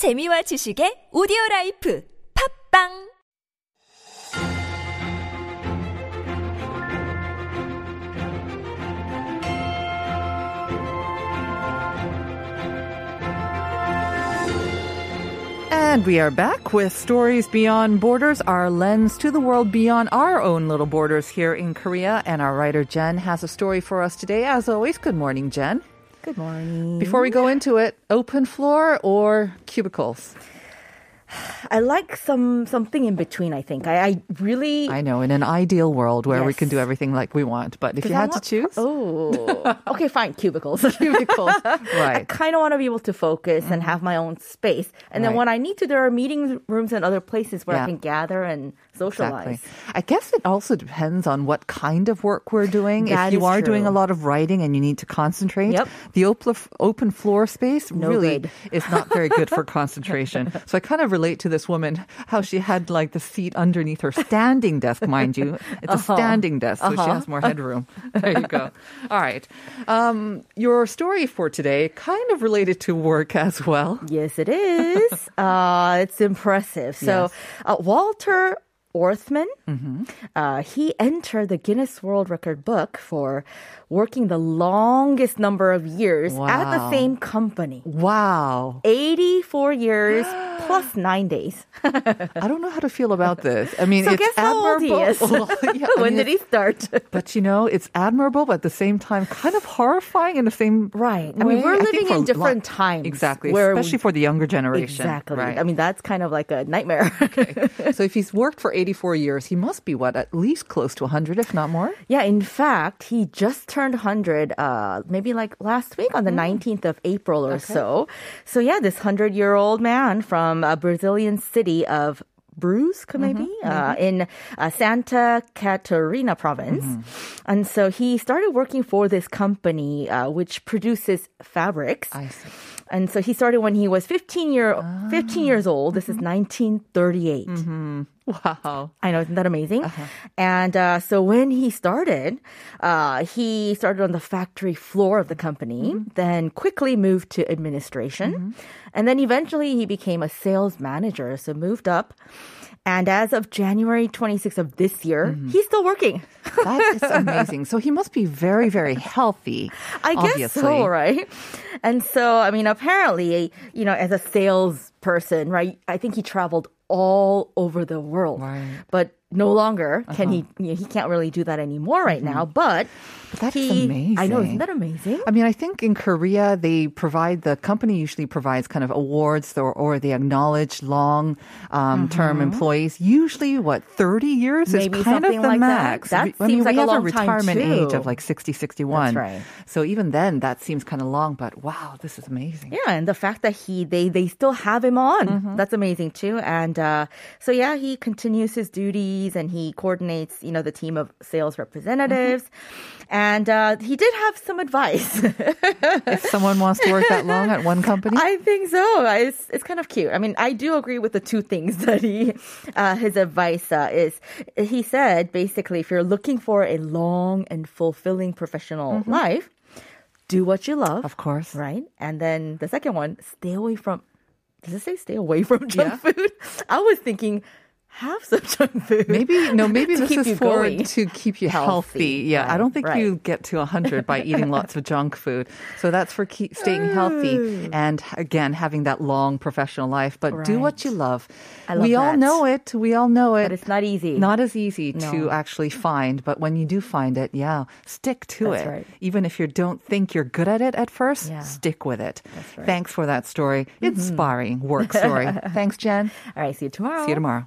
재미와 지식의 오디오 라이프 팝빵 And we are back with Stories Beyond Borders, our lens to the world beyond our own little borders here in Korea. And our writer Jen has a story for us today. As always, good morning, Jen. Good morning. Before we go into it, open floor or cubicles? I like some something in between. I think I, I really. I know, in an ideal world where we can do everything like we want, but if you I had to choose, Oh, okay, fine. Cubicles. cubicles, right. I kind of want to be able to focus and mm-hmm. have my own space. And then when I need to, there are meeting rooms and other places where Yeah. I can gather and socialize. I guess it also depends on what kind of work we're doing. That if you are doing a lot of writing and you need to concentrate, Yep. the open, open floor space No really good. is not very good for concentration. So I kind of relate to this woman, how she had like the seat underneath her standing desk, mind you. It's a Uh-huh. standing desk, so she has more headroom. There you go. All right. Um, your story for today kind of related to work as well. Yes, it is. uh, it's impressive. So, Yes. uh, Walter Orthman, Mm-hmm. uh, he entered the Guinness World Record book for working the longest number of years at the same company. Wow. 84 years plus nine days. I don't know how to feel about this. I mean, So it's guess how old he admirable. yeah, when mean, did he start? But you know, it's admirable, but at the same time, kind of horrifying in the same Right. I way. mean, we're think living in different lot- times. Exactly, especially for the younger generation. Exactly. Right. I mean, that's kind of like a nightmare. so if he's worked for 84 years, he must be what, at least close to 100, if not more? Yeah, in fact, he just turned 100, uh, maybe like last week on the 19th of April or so. So, yeah, this 100 year old man from a Brazilian city of Brusque, maybe, Uh, in uh, Santa Catarina province. And so he started working for this company, uh, which produces fabrics. I see. And so he started when he was 15 year 15 years old. This is 1938. Wow. I know, isn't that amazing? And uh, so when he started, uh, he started on the factory floor of the company, then quickly moved to administration, and then eventually he became a sales manager. So moved up. And as of January 26th of this year, mm-hmm. he's still working. That is amazing. So he must be very, very healthy. I guess obviously. so, right? And so, I mean, apparently, you know, as a salesperson, right? I think he traveled all over the world, Right. but no longer can he. You know, he can't really do that anymore right now. But, But that is he, I know, amazing. isn't that amazing? I mean, I think in Korea, they provide, the company usually provides kind of awards or, or they acknowledge long um, term employees. Usually, what, 30 years Mm-hmm. Maybe is kind of the like that. max. That We- I mean, seems like we a have long a time, retirement age of like 60, 61. That's right. So even then, that seems kind of long, but wow, this is amazing. Yeah, and the fact that he they they still have him on, Mm-hmm. that's amazing too. And uh, so yeah, he continues his duties and he coordinates, you know, the team of sales representatives. Mm-hmm. And uh, he did have some advice. If someone wants to work that long at one company, I think so. It's it's kind of cute. I mean, I do agree with the two things that he uh, his advice uh, is. He said basically, if you're looking for a long and fulfilling professional life, do what you love, Mm-hmm. of course. right? And then the second one, stay away from. Does it say stay away from junk Yeah. food? I was thinking. Have some junk food. Maybe no. Maybe this is for going. to keep you healthy. Healthy, Yeah, I don't think right. you get to hundred by eating lots of junk food. So that's for keep staying healthy and again having that long professional life. But do what you love. I love we all know it. We all know it. but it's not easy. not as easy to actually find, but when you do find it, yeah, stick to That's it. right. Even if you don't think you're good at it at first, Yeah. stick with it. That's right. Mm-hmm. Thanks for that story. Inspiring work story. Thanks, Jen. All right. See you tomorrow. See you tomorrow.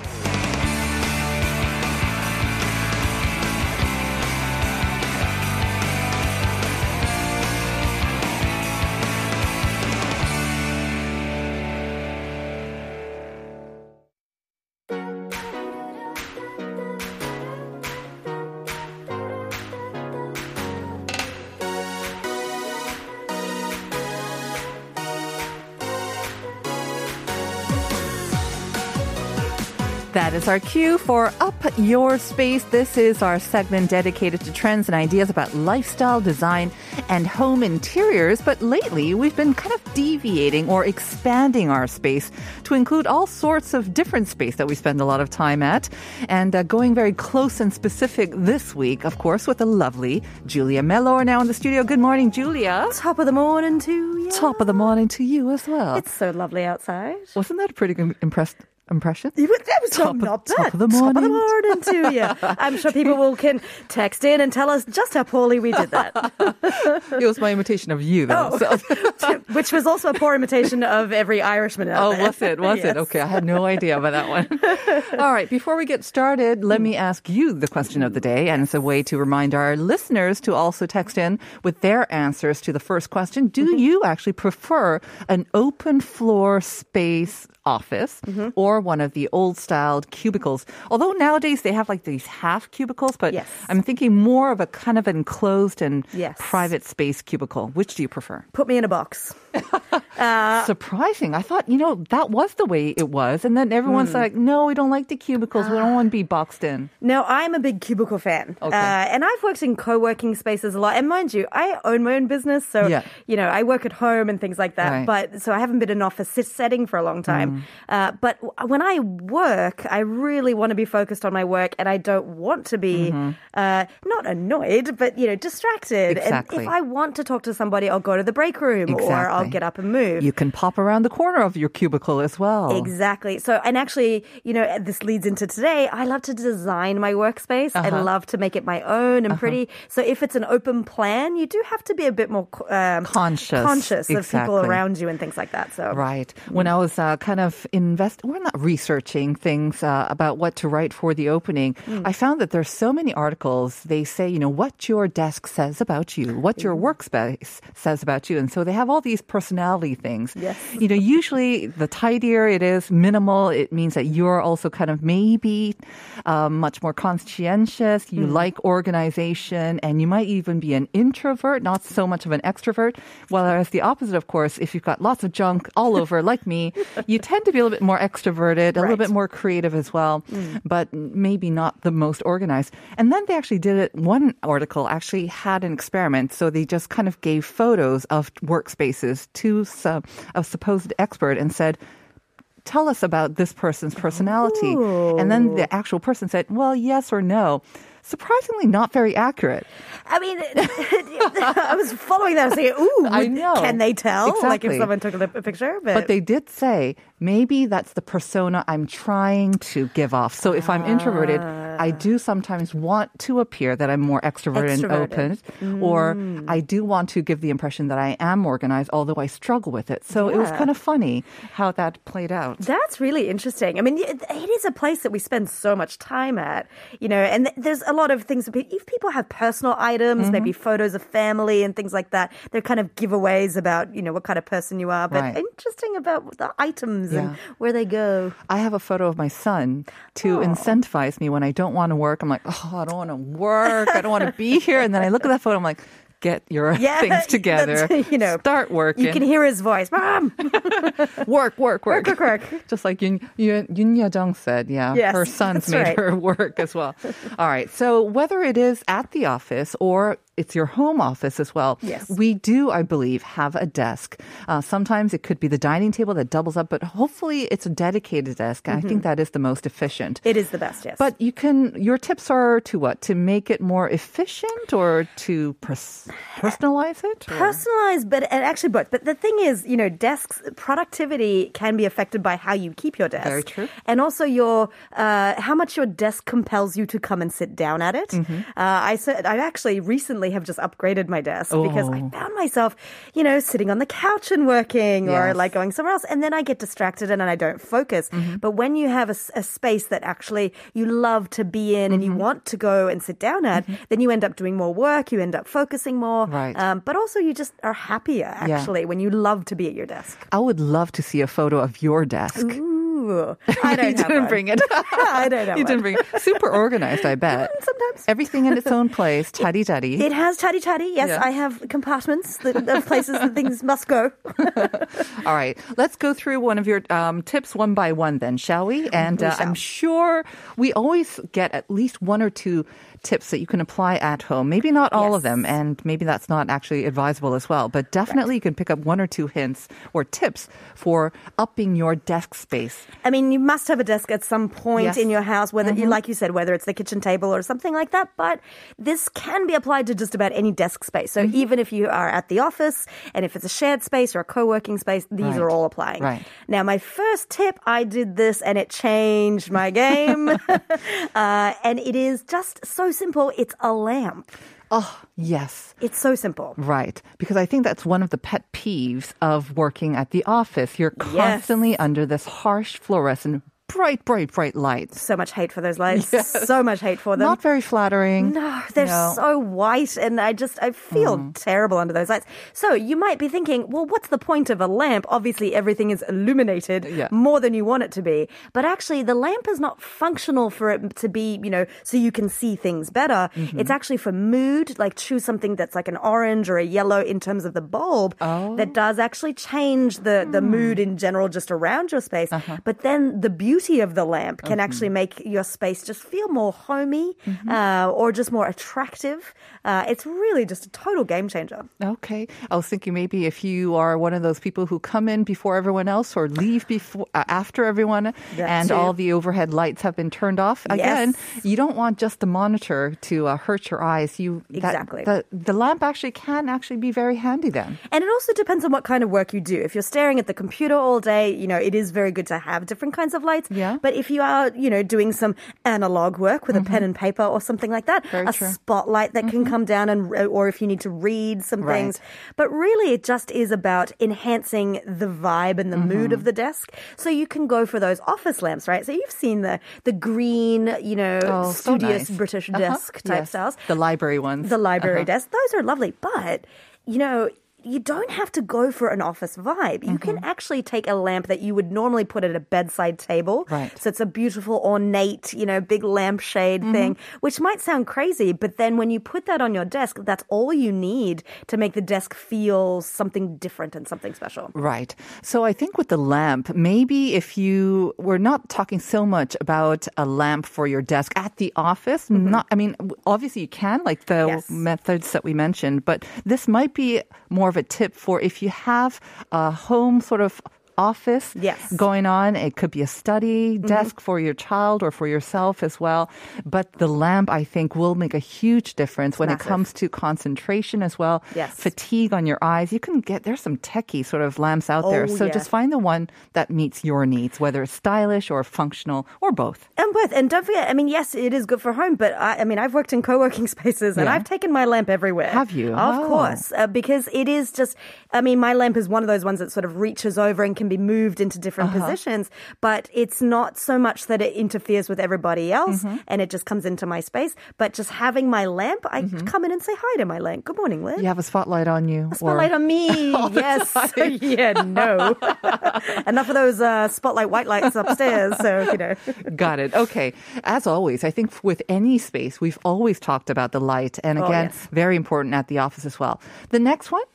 Is our cue for Up Your Space. This is our segment dedicated to trends and ideas about lifestyle design and home interiors. But lately, we've been kind of deviating or expanding our space to include all sorts of different space that we spend a lot of time at. And uh, going very close and specific this week, of course, with the lovely Julia Mello are now in the studio. Good morning, Julia. Top of the morning to you. Top of the morning to you as well. It's so lovely outside. Wasn't that a pretty good impressed impression? You That was Top of- not bad. top of the Top of the morning. morning to you. I'm sure people will can text in and tell us just how poorly we did that, It was my imitation of you, though. Oh. so- which was also a poor imitation of every Irishman out Oh, there. was it? Was it? Okay, I had no idea about that one. All right, before we get started, let me ask you the question of the day, and it's a way to remind our listeners to also text in with their answers to the first question. Do Mm-hmm. you actually prefer an open floor space office Mm-hmm. or one of the old styled cubicles? Although nowadays they have like these half cubicles, but Yes. I'm thinking more of a kind of enclosed and Yes. private space cubicle. Which do you prefer? Put me in a box. Surprising. I thought, you know, that was the way it was. And then everyone's like, no, we don't like the cubicles. We don't want to be boxed in. Now, I'm a big cubicle fan. Okay. Uh, and I've worked in co working spaces a lot. And mind you, I own my own business. So, Yeah. you know, I work at home and things like that. Right. Mm. But so I haven't been in an office setting for a long time. Uh, but when I work, I really want to be focused on my work and I don't want to be uh, not annoyed, but, you know, distracted. Mm-hmm. Exactly. And if I want to talk to somebody, I'll go to the break room or I'll Exactly. get up and move. You can pop around the corner of your cubicle as well. Exactly. So, and actually, you know, this leads into today. I love to design my workspace. I Uh-huh. love to make it my own and pretty. So, if it's an open plan, you do have to be a bit more um, Conscious. conscious of people around you and things like that. So, Right. When I was uh, kind of invest, we're not researching things uh, about what to write for the opening. Hmm. I found that there's so many articles. They say, you know, what your desk says about you, what your workspace says about you, and so they have all these personality things. Yes. You know, usually the tidier it is, minimal, it means that you're also kind of maybe um, much more conscientious. You like organization, and you might even be an introvert, not so much of an extrovert. Whereas the opposite, of course, if you've got lots of junk all over, like me, you tend to be a little bit more extroverted, a little bit more creative as well, but maybe not the most organized. And then they actually did it. One article actually had an experiment, so they just kind of gave photos of workspaces to some, a supposed expert and said, tell us about this person's personality. And then the actual person said, well, yes or no. Surprisingly, not very accurate. I mean, I was following that. I was saying, "Ooh, I know. Can they tell? Like if someone took a, picture, but, But they did say maybe that's the persona I'm trying to give off. So if I'm introverted, I ah. do sometimes want to appear that I'm more extroverted, and open, Extroverted. or mm. I do want to give the impression that I am organized, although I struggle with it. So it was kind of funny how that played out. That's really interesting. I mean, it is a place that we spend so much time at, you know, and th- there's a lot of things. If people have personal items, Mm-hmm. maybe photos of family and things like that, they're kind of giveaways about, you know, what kind of person you are. But Right. interesting about the items and where they go. I have a photo of my son to incentivize me when I don't want to work. I'm like, oh, I don't want to work. I don't want to be here. And then I look at that photo. I'm like, get your Yeah, things together. you know, start working. You can hear his voice, Mom. work, work, work, Work, work, work. Just like Yun, Yun, Yun said, yeah, Yes, her sons made right. her work as well. All right, so whether it is at the office or it's your home office as well, Yes. we do, I believe, have a desk. Uh, sometimes it could be the dining table that doubles up, but hopefully it's a dedicated desk. I Mm-hmm. think that is the most efficient. it is the best, yes. But you can, your tips are to what? To make it more efficient or to pers- personalize it? or- personalized, but and actually both. But the thing is, you know, desks productivity can be affected by how you keep your desk. Very true. And also your uh, how much your desk compels you to come and sit down at it. Mm-hmm. Uh, I said I actually recently have just upgraded my desk because I Oh. found myself, you know, sitting on the couch and working or like going somewhere else, and then I get distracted and then I don't focus. Mm-hmm. But when you have a space that actually you love to be in and you Mm-hmm. want to go and sit down at, then you end up doing more work. You end up focusing more. Right. Um, but also, you just are happier Yeah. actually when you love to be at your desk. I would love to see a photo of your desk. Ooh, Ooh, I don't didn't one. bring it. I don't have you didn't bring it. Super organized, I bet. Sometimes. Everything in its own place. Chatty chatty. It has chatty chatty. Yes, Yeah. I have compartments of places that things must go. All right, let's go through one of your um, tips one by one, then, shall we? And uh, I'm sure we always get at least one or two tips that you can apply at home. Maybe not all of them, and maybe that's not actually advisable as well. But definitely, you can pick up one or two hints or tips for upping your desk space. I mean, you must have a desk at some point Yes. Mm-hmm. in your house, whether you, like you said, whether it's the kitchen table or something like that. But this can be applied to just about any desk space. So Mm-hmm. even if you are at the office, and if it's a shared space or a co-working space, these Right. are all applying. Right. Now, my first tip, I did this, and it changed my game. uh, and it is just so simple. It's a lamp. Oh, yes. It's so simple. Right. Because I think that's one of the pet peeves of working at the office. You're Yes. constantly under this harsh fluorescent, bright, bright, bright lights. So much hate for those lights. So much hate for them. Not very flattering. No, they're No. so white, and I just I feel mm. terrible under those lights. So you might be thinking, well, what's the point of a lamp? Obviously, everything is illuminated Yeah. more than you want it to be. But actually, the lamp is not functional for it to be, you know, so you can see things better. Mm-hmm. It's actually for mood. Like choose something that's like an orange or a yellow in terms of the bulb that oh. does actually change the the hmm. mood in general just around your space. Uh-huh. But then the beauty of the lamp can actually make your space just feel more homey uh, or just more attractive. Uh, it's really just a total game changer. Okay. I was thinking maybe if you are one of those people who come in before everyone else or leave before uh, after everyone That and too. all the overhead lights have been turned off. Again, Yes. you don't want just the monitor to uh, hurt your eyes. You that- Exactly. the the lamp actually can actually be very handy then. And it also depends on what kind of work you do. If you're staring at the computer all day, you know, it is very good to have different kinds of lights. Yeah. But if you are, you know, doing some analog work with a pen and paper or something like that, Mm-hmm. Very a true. Mm-hmm. spotlight that can come down and, or if you need to read some Right. things. But really, it just is about enhancing the vibe and the mood Mm-hmm. of the desk. So you can go for those office lamps, right? So you've seen the the green, you know, Oh, so studious nice. British Uh-huh. desk type Yes. styles The library ones. the library Uh-huh. desk. Those are lovely, but you know. You don't have to go for an office vibe. You Mm-hmm. can actually take a lamp that you would normally put at a bedside table. Right. So it's a beautiful, ornate, you know, big lampshade Mm-hmm. thing, which might sound crazy, but then when you put that on your desk, that's all you need to make the desk feel something different and something special. Right. So I think with the lamp, maybe if you we're not talking so much about a lamp for your desk at the office. Not, I mean, obviously you can like the Mm-hmm. Yes. methods that we mentioned, but this might be more of a tip for if you have a home sort of office Yes. Mm-hmm. going on. It could be a study desk for your child or for yourself as well. But the lamp, I think, will make a huge difference when it comes to concentration as well. Yes. Fatigue on your eyes. You can get, there's some techie sort of lamps out there. Oh, So yeah. just find the one that meets your needs, whether it's stylish or functional or both. And both. And don't forget, I mean, yes, it is good for home, but I, I mean, I've worked in co working spaces and Yeah. I've taken my lamp everywhere. Have you? Of Oh. course. Uh, because it is just, I mean, my lamp is one of those ones that sort of reaches over and can be moved into different Uh-huh. positions, but it's not so much that it interferes with everybody else Mm-hmm. and it just comes into my space. But just having my lamp, I Mm-hmm. come in and say hi to my lamp. Good morning, Liz. You have a spotlight on you. A spotlight on me. yes. yeah, no. Enough of those uh, spotlight white lights upstairs. So, you know. Got it. Okay. As always, I think with any space, we've always talked about the light. And Oh, again, yes. very important at the office as well. The next one?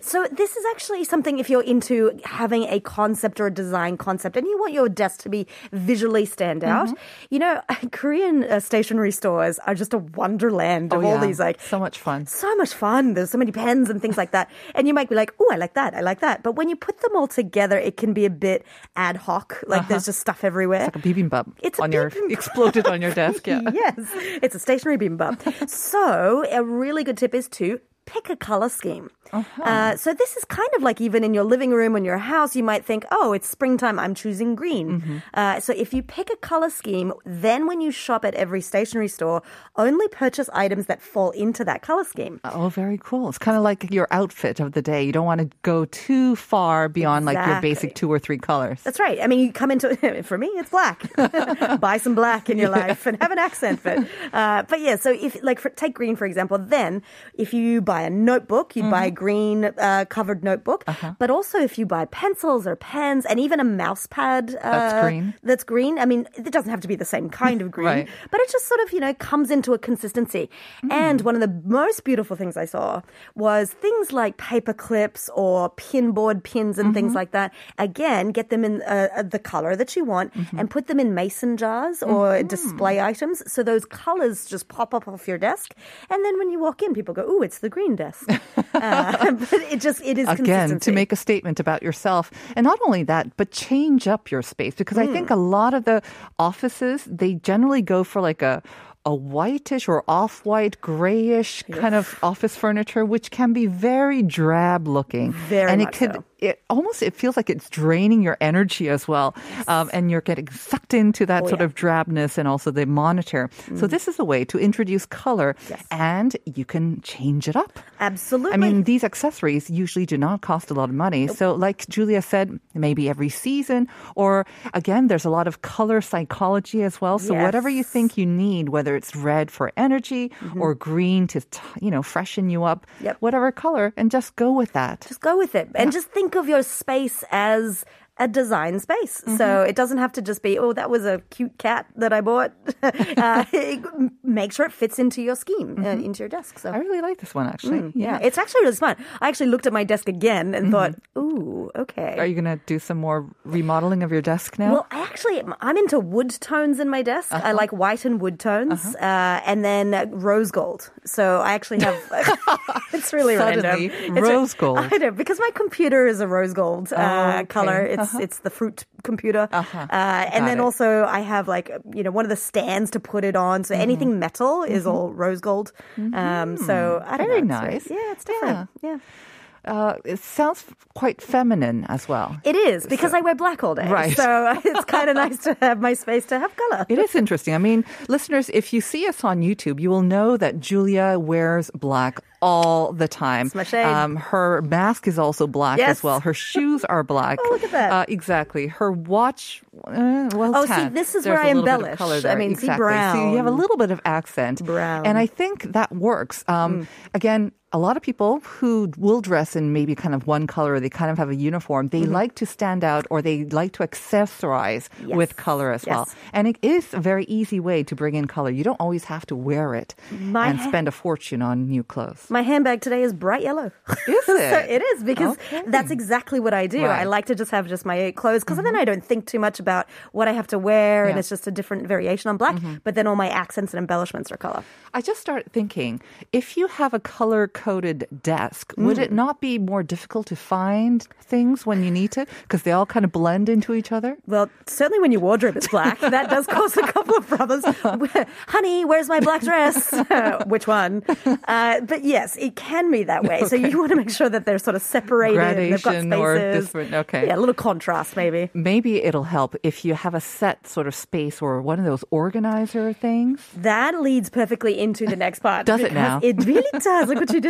So this is actually something if you're into having a concept or a design concept and you want your desk to be visually stand out. Mm-hmm. You know, Korean uh, stationery stores are just a wonderland of Oh, all yeah. these like So much fun. so much fun. There's so many pens and things like that. And you might be like, oh, I like that. I like that. But when you put them all together, it can be a bit ad hoc. Like there's just stuff everywhere. Uh-huh. Like a bibimbap It's a on your bibimbap. exploded on your desk. Yeah. yes, it's a stationery bimbap. so a really good tip is to pick a color scheme. Uh-huh. Uh, so this is kind of like even in your living room in your house, you might think, oh, it's springtime, I'm choosing green. Mm-hmm. Uh, so if you pick a color scheme, then when you shop at every stationery store, only purchase items that fall into that color scheme. Oh, very cool. It's kind of like your outfit of the day. You don't want to go too far beyond like your basic two or three colors. That's right. I mean, you come into for me, it's black. Buy some black in your life and have an accent fit. Uh, but yeah, so if like for, take green for example, then if you buy buy a notebook, you'd buy a green uh, covered notebook. But also if you buy pencils or pens and even a mouse pad uh, That's green. That's green. I mean, it doesn't have to be the same kind of green, Right. but it just sort of, you know, comes into a consistency. And one of the most beautiful things I saw was things like paper clips or pinboard pins and things like that. Again, get them in uh, uh, the color that you want and put them in mason jars or display items so those colors just pop up off your desk. And then when you walk in, people go, "Ooh, it's the green desk." uh, but it just it is again to make a statement about yourself and not only that but change up your space because i think a Hmm. lot of the offices they generally go for like a a whitish or off-white grayish kind of office furniture which can be very drab looking Very and it could so. It almost it feels like it's draining your energy as well um, and you're getting sucked into that Oh, sort yeah. of drabness and also the monitor so this is a way to introduce color Yes. and you can change it up Absolutely. I mean, these accessories usually do not cost a lot of money. So, like Julia said, maybe every season, or again, there's a lot of color psychology as well. So, whatever you think you need, whether it's red for energy or green to, t- you know, freshen you up, Yep. whatever color, and just go with that. just go with it and just think of your space as a design space. Mm-hmm. So it doesn't have to just be, oh, that was a cute cat that I bought. uh, make sure it fits into your scheme, uh, into your desk. So. Mm-hmm. I really like this one, actually. Mm, yeah, it's actually really smart. I actually looked at my desk again and thought, ooh, okay. Mm-hmm. Are you going to do some more remodeling of your desk now? Well, I actually, I'm into wood tones in my desk. Uh-huh. I like white and wood tones, uh and then uh, rose gold. So I actually have. it's really Suddenly, random. It's rose gold. I know because my computer is a rose gold uh, Oh, okay. color. It's it's the fruit computer, Uh-huh. uh, Got and then it. also I have like you know one of the stands to put it on. So Mm-hmm. anything metal is all rose gold. Um, so I don't Very know. It's- nice. yeah, it's different. yeah. uh, it sounds quite feminine as well. It is because I wear black all day, Right. So it's kind of nice to have my space to have color. It is interesting. I mean, listeners, if you see us on YouTube, you will know that Julia wears black all the time. It's my shade. Um, her mask is also black as well. Her shoes are black. Oh, look at that. Uh, exactly. Her watch, uh, well, Oh, see, this is There's where I little bit of embellish. color I there. mean, see, exactly. So you have a little bit of accent. Brown. And I think that works. Um, Mm. Again, a lot of people who will dress in maybe kind of one color, or they kind of have a uniform, they Mm-hmm. like to stand out or they like to accessorize Yes. with color as well. And it is a very easy way to bring in color. You don't always have to wear it My and ha- spend a fortune on new clothes. My handbag today is bright yellow. Is So it? it is because Okay. that's exactly what I do. Right. Mm-hmm. I like to just have just my clothes because then I don't think too much about what I have to wear and it's just a different variation on black. But then all my accents and embellishments are color. I just start thinking if you have a color coded desk, would Mm. it not be more difficult to find things when you need to? Because they all kind of blend into each other? Well, certainly when your wardrobe is black, that does cause a couple of problems. Honey, where's my black dress? Which one? Uh, but yes, it can be that way. So you want to make sure that they're sort of separated. and they've got Gradation or spaces. different- okay. Yeah, a little contrast maybe. Maybe it'll help if you have a set sort of space or one of those organizer things. That leads perfectly into the next part. Does it now? It really does. Look what you did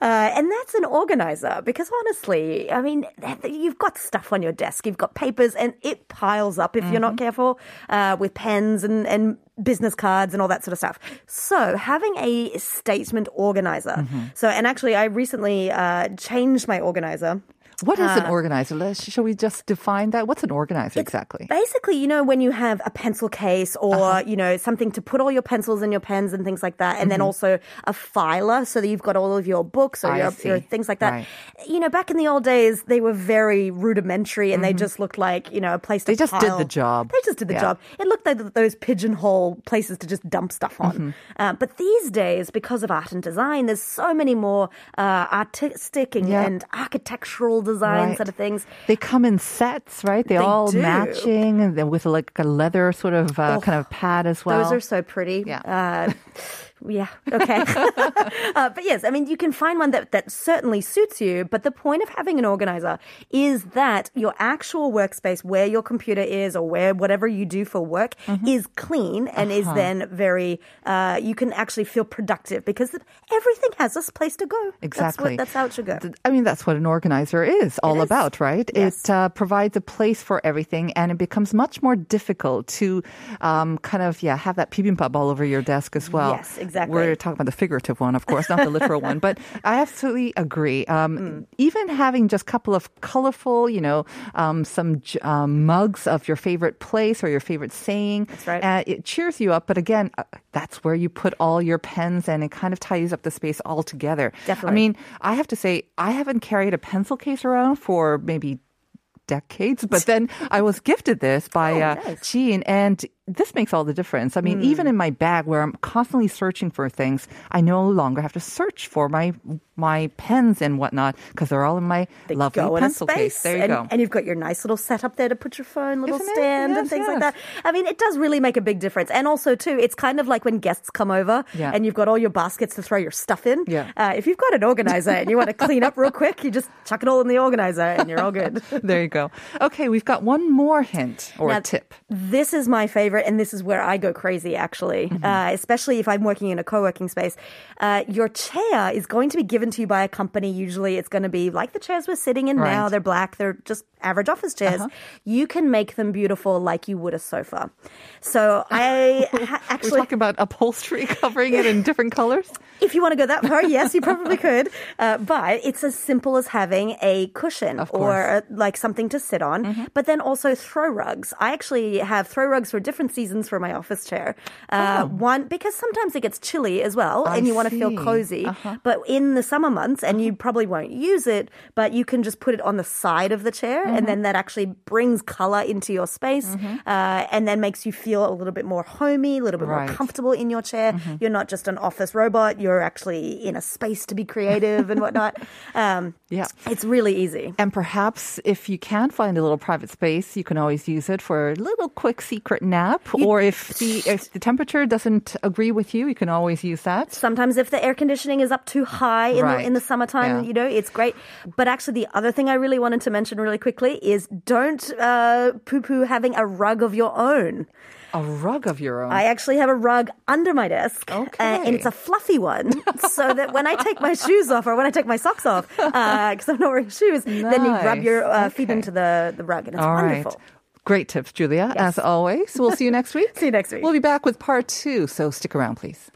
Uh, and that's an organizer because honestly, I mean, you've got stuff on your desk, you've got papers, and it piles up if you're not Mm-hmm. careful uh, with pens and, and business cards and all that sort of stuff. So having a statement organizer. Mm-hmm. So, and actually, I recently uh, changed my organizer. What is Uh, an organizer? Let's, shall we just define that? What's an organizer exactly? Basically, you know, when you have a pencil case or, Uh-huh. you know, something to put all your pencils and your pens and things like that, and then also a filer so that you've got all of your books or Mm-hmm. Your, your things like that. Right. You know, back in the old days, they were very rudimentary and they just looked like, you know, a place to Mm-hmm. They just did the job. They just did the Yeah. job. It looked like those pigeonhole places to just dump stuff on. Mm-hmm. Uh, but these days, because of art and design, there's so many more uh, artistic and, Yeah. and architectural designs Right. sort of things. They come in sets, right? They're They all do. matching and with like a leather sort of uh, Oh, kind of pad as well. Those are so pretty. Yeah. Uh, yeah. Okay. uh, but yes, I mean, you can find one that, that certainly suits you. But the point of having an organizer is that your actual workspace, where your computer is or where whatever you do for work, Mm-hmm. is clean and is Uh-huh. then very, uh, you can actually feel productive because everything has a place to go. Exactly. That's, what, that's how it should go. I mean, that's what an organizer is all is. about, right? Yes. It uh, provides a place for everything, and it becomes much more difficult to um, kind of yeah have that bibimbap all over your desk as well. Yes, And Exactly. We're talking about the figurative one, of course, not the literal one. But I absolutely agree. Um, Mm. Even having just a couple of colorful, you know, um, some j- um, mugs of your favorite place or your favorite saying. That's right. Uh, it cheers you up. But again, uh, that's where you put all your pens and it kind of ties up the space all together. Definitely. I mean, I have to say, I haven't carried a pencil case around for maybe decades, but then I was gifted this by Oh, uh, nice. Jean, and this makes all the difference. I mean, Hmm. even in my bag where I'm constantly searching for things, I no longer have to search for my my pens and whatnot because they're all in my They lovely go in a pencil case. There you and, go. and you've got your nice little setup there to put your phone, little Isn't stand, and Yes, things like that. I mean, it does really make a big difference. And also, too, it's kind of like when guests come over Yeah. and you've got all your baskets to throw your stuff in. Yeah. Uh, if you've got an organizer and you want to clean up real quick, you just chuck it all in the organizer and you're all good. there you go. Okay, we've got one more hint or Now, tip. This is my favorite, and this is where I go crazy actually, Mm-hmm. uh, especially if I'm working in a co working space. Uh, your chair is going to be given to you by a company. Usually it's going to be like the chairs we're sitting in now. Right. Uh-huh. They're black, they're just average office chairs. You can make them beautiful like you would a sofa. So I ha- We're talking about upholstery covering it in different colors. If you want to go that far, yes, you probably could. Uh, but it's as simple as having a cushion or. Mm-hmm. uh, like something to sit on, but then also throw rugs. I actually have throw rugs for different seasons for my office chair. Uh, One, because sometimes it gets chilly as well Oh. I and you want to feel see. Uh-huh. cozy. But in the summer months, and you probably won't use it, but you can just put it on the side of the chair Mm-hmm. and then that actually brings color into your space uh, and then makes you feel a little bit more homey, a little bit Right. Mm-hmm. more comfortable in your chair. You're not just an office robot. You're actually in a space to be creative and whatnot. Um, Yeah. it's really easy. And perhaps if you can't find a little private space, you can always use it for a little quick secret nap. Or if the if the temperature doesn't agree with you, you can always use that. Sometimes if the air conditioning is up too high in, Right. the, in the summertime, Yeah. you know, it's great. But actually, the other thing I really wanted to mention really quickly is don't uh, poo-poo having a rug of your own. A rug of your own. I actually have a rug under my desk, uh, and it's a fluffy one, so that when I take my shoes off or when I take my socks off, because I'm not wearing shoes, then you rub your uh, feet into the, the rug, and it's All right. Great tips, Julia, as always. We'll see you next week. See you next week. We'll be back with part two, so stick around, please.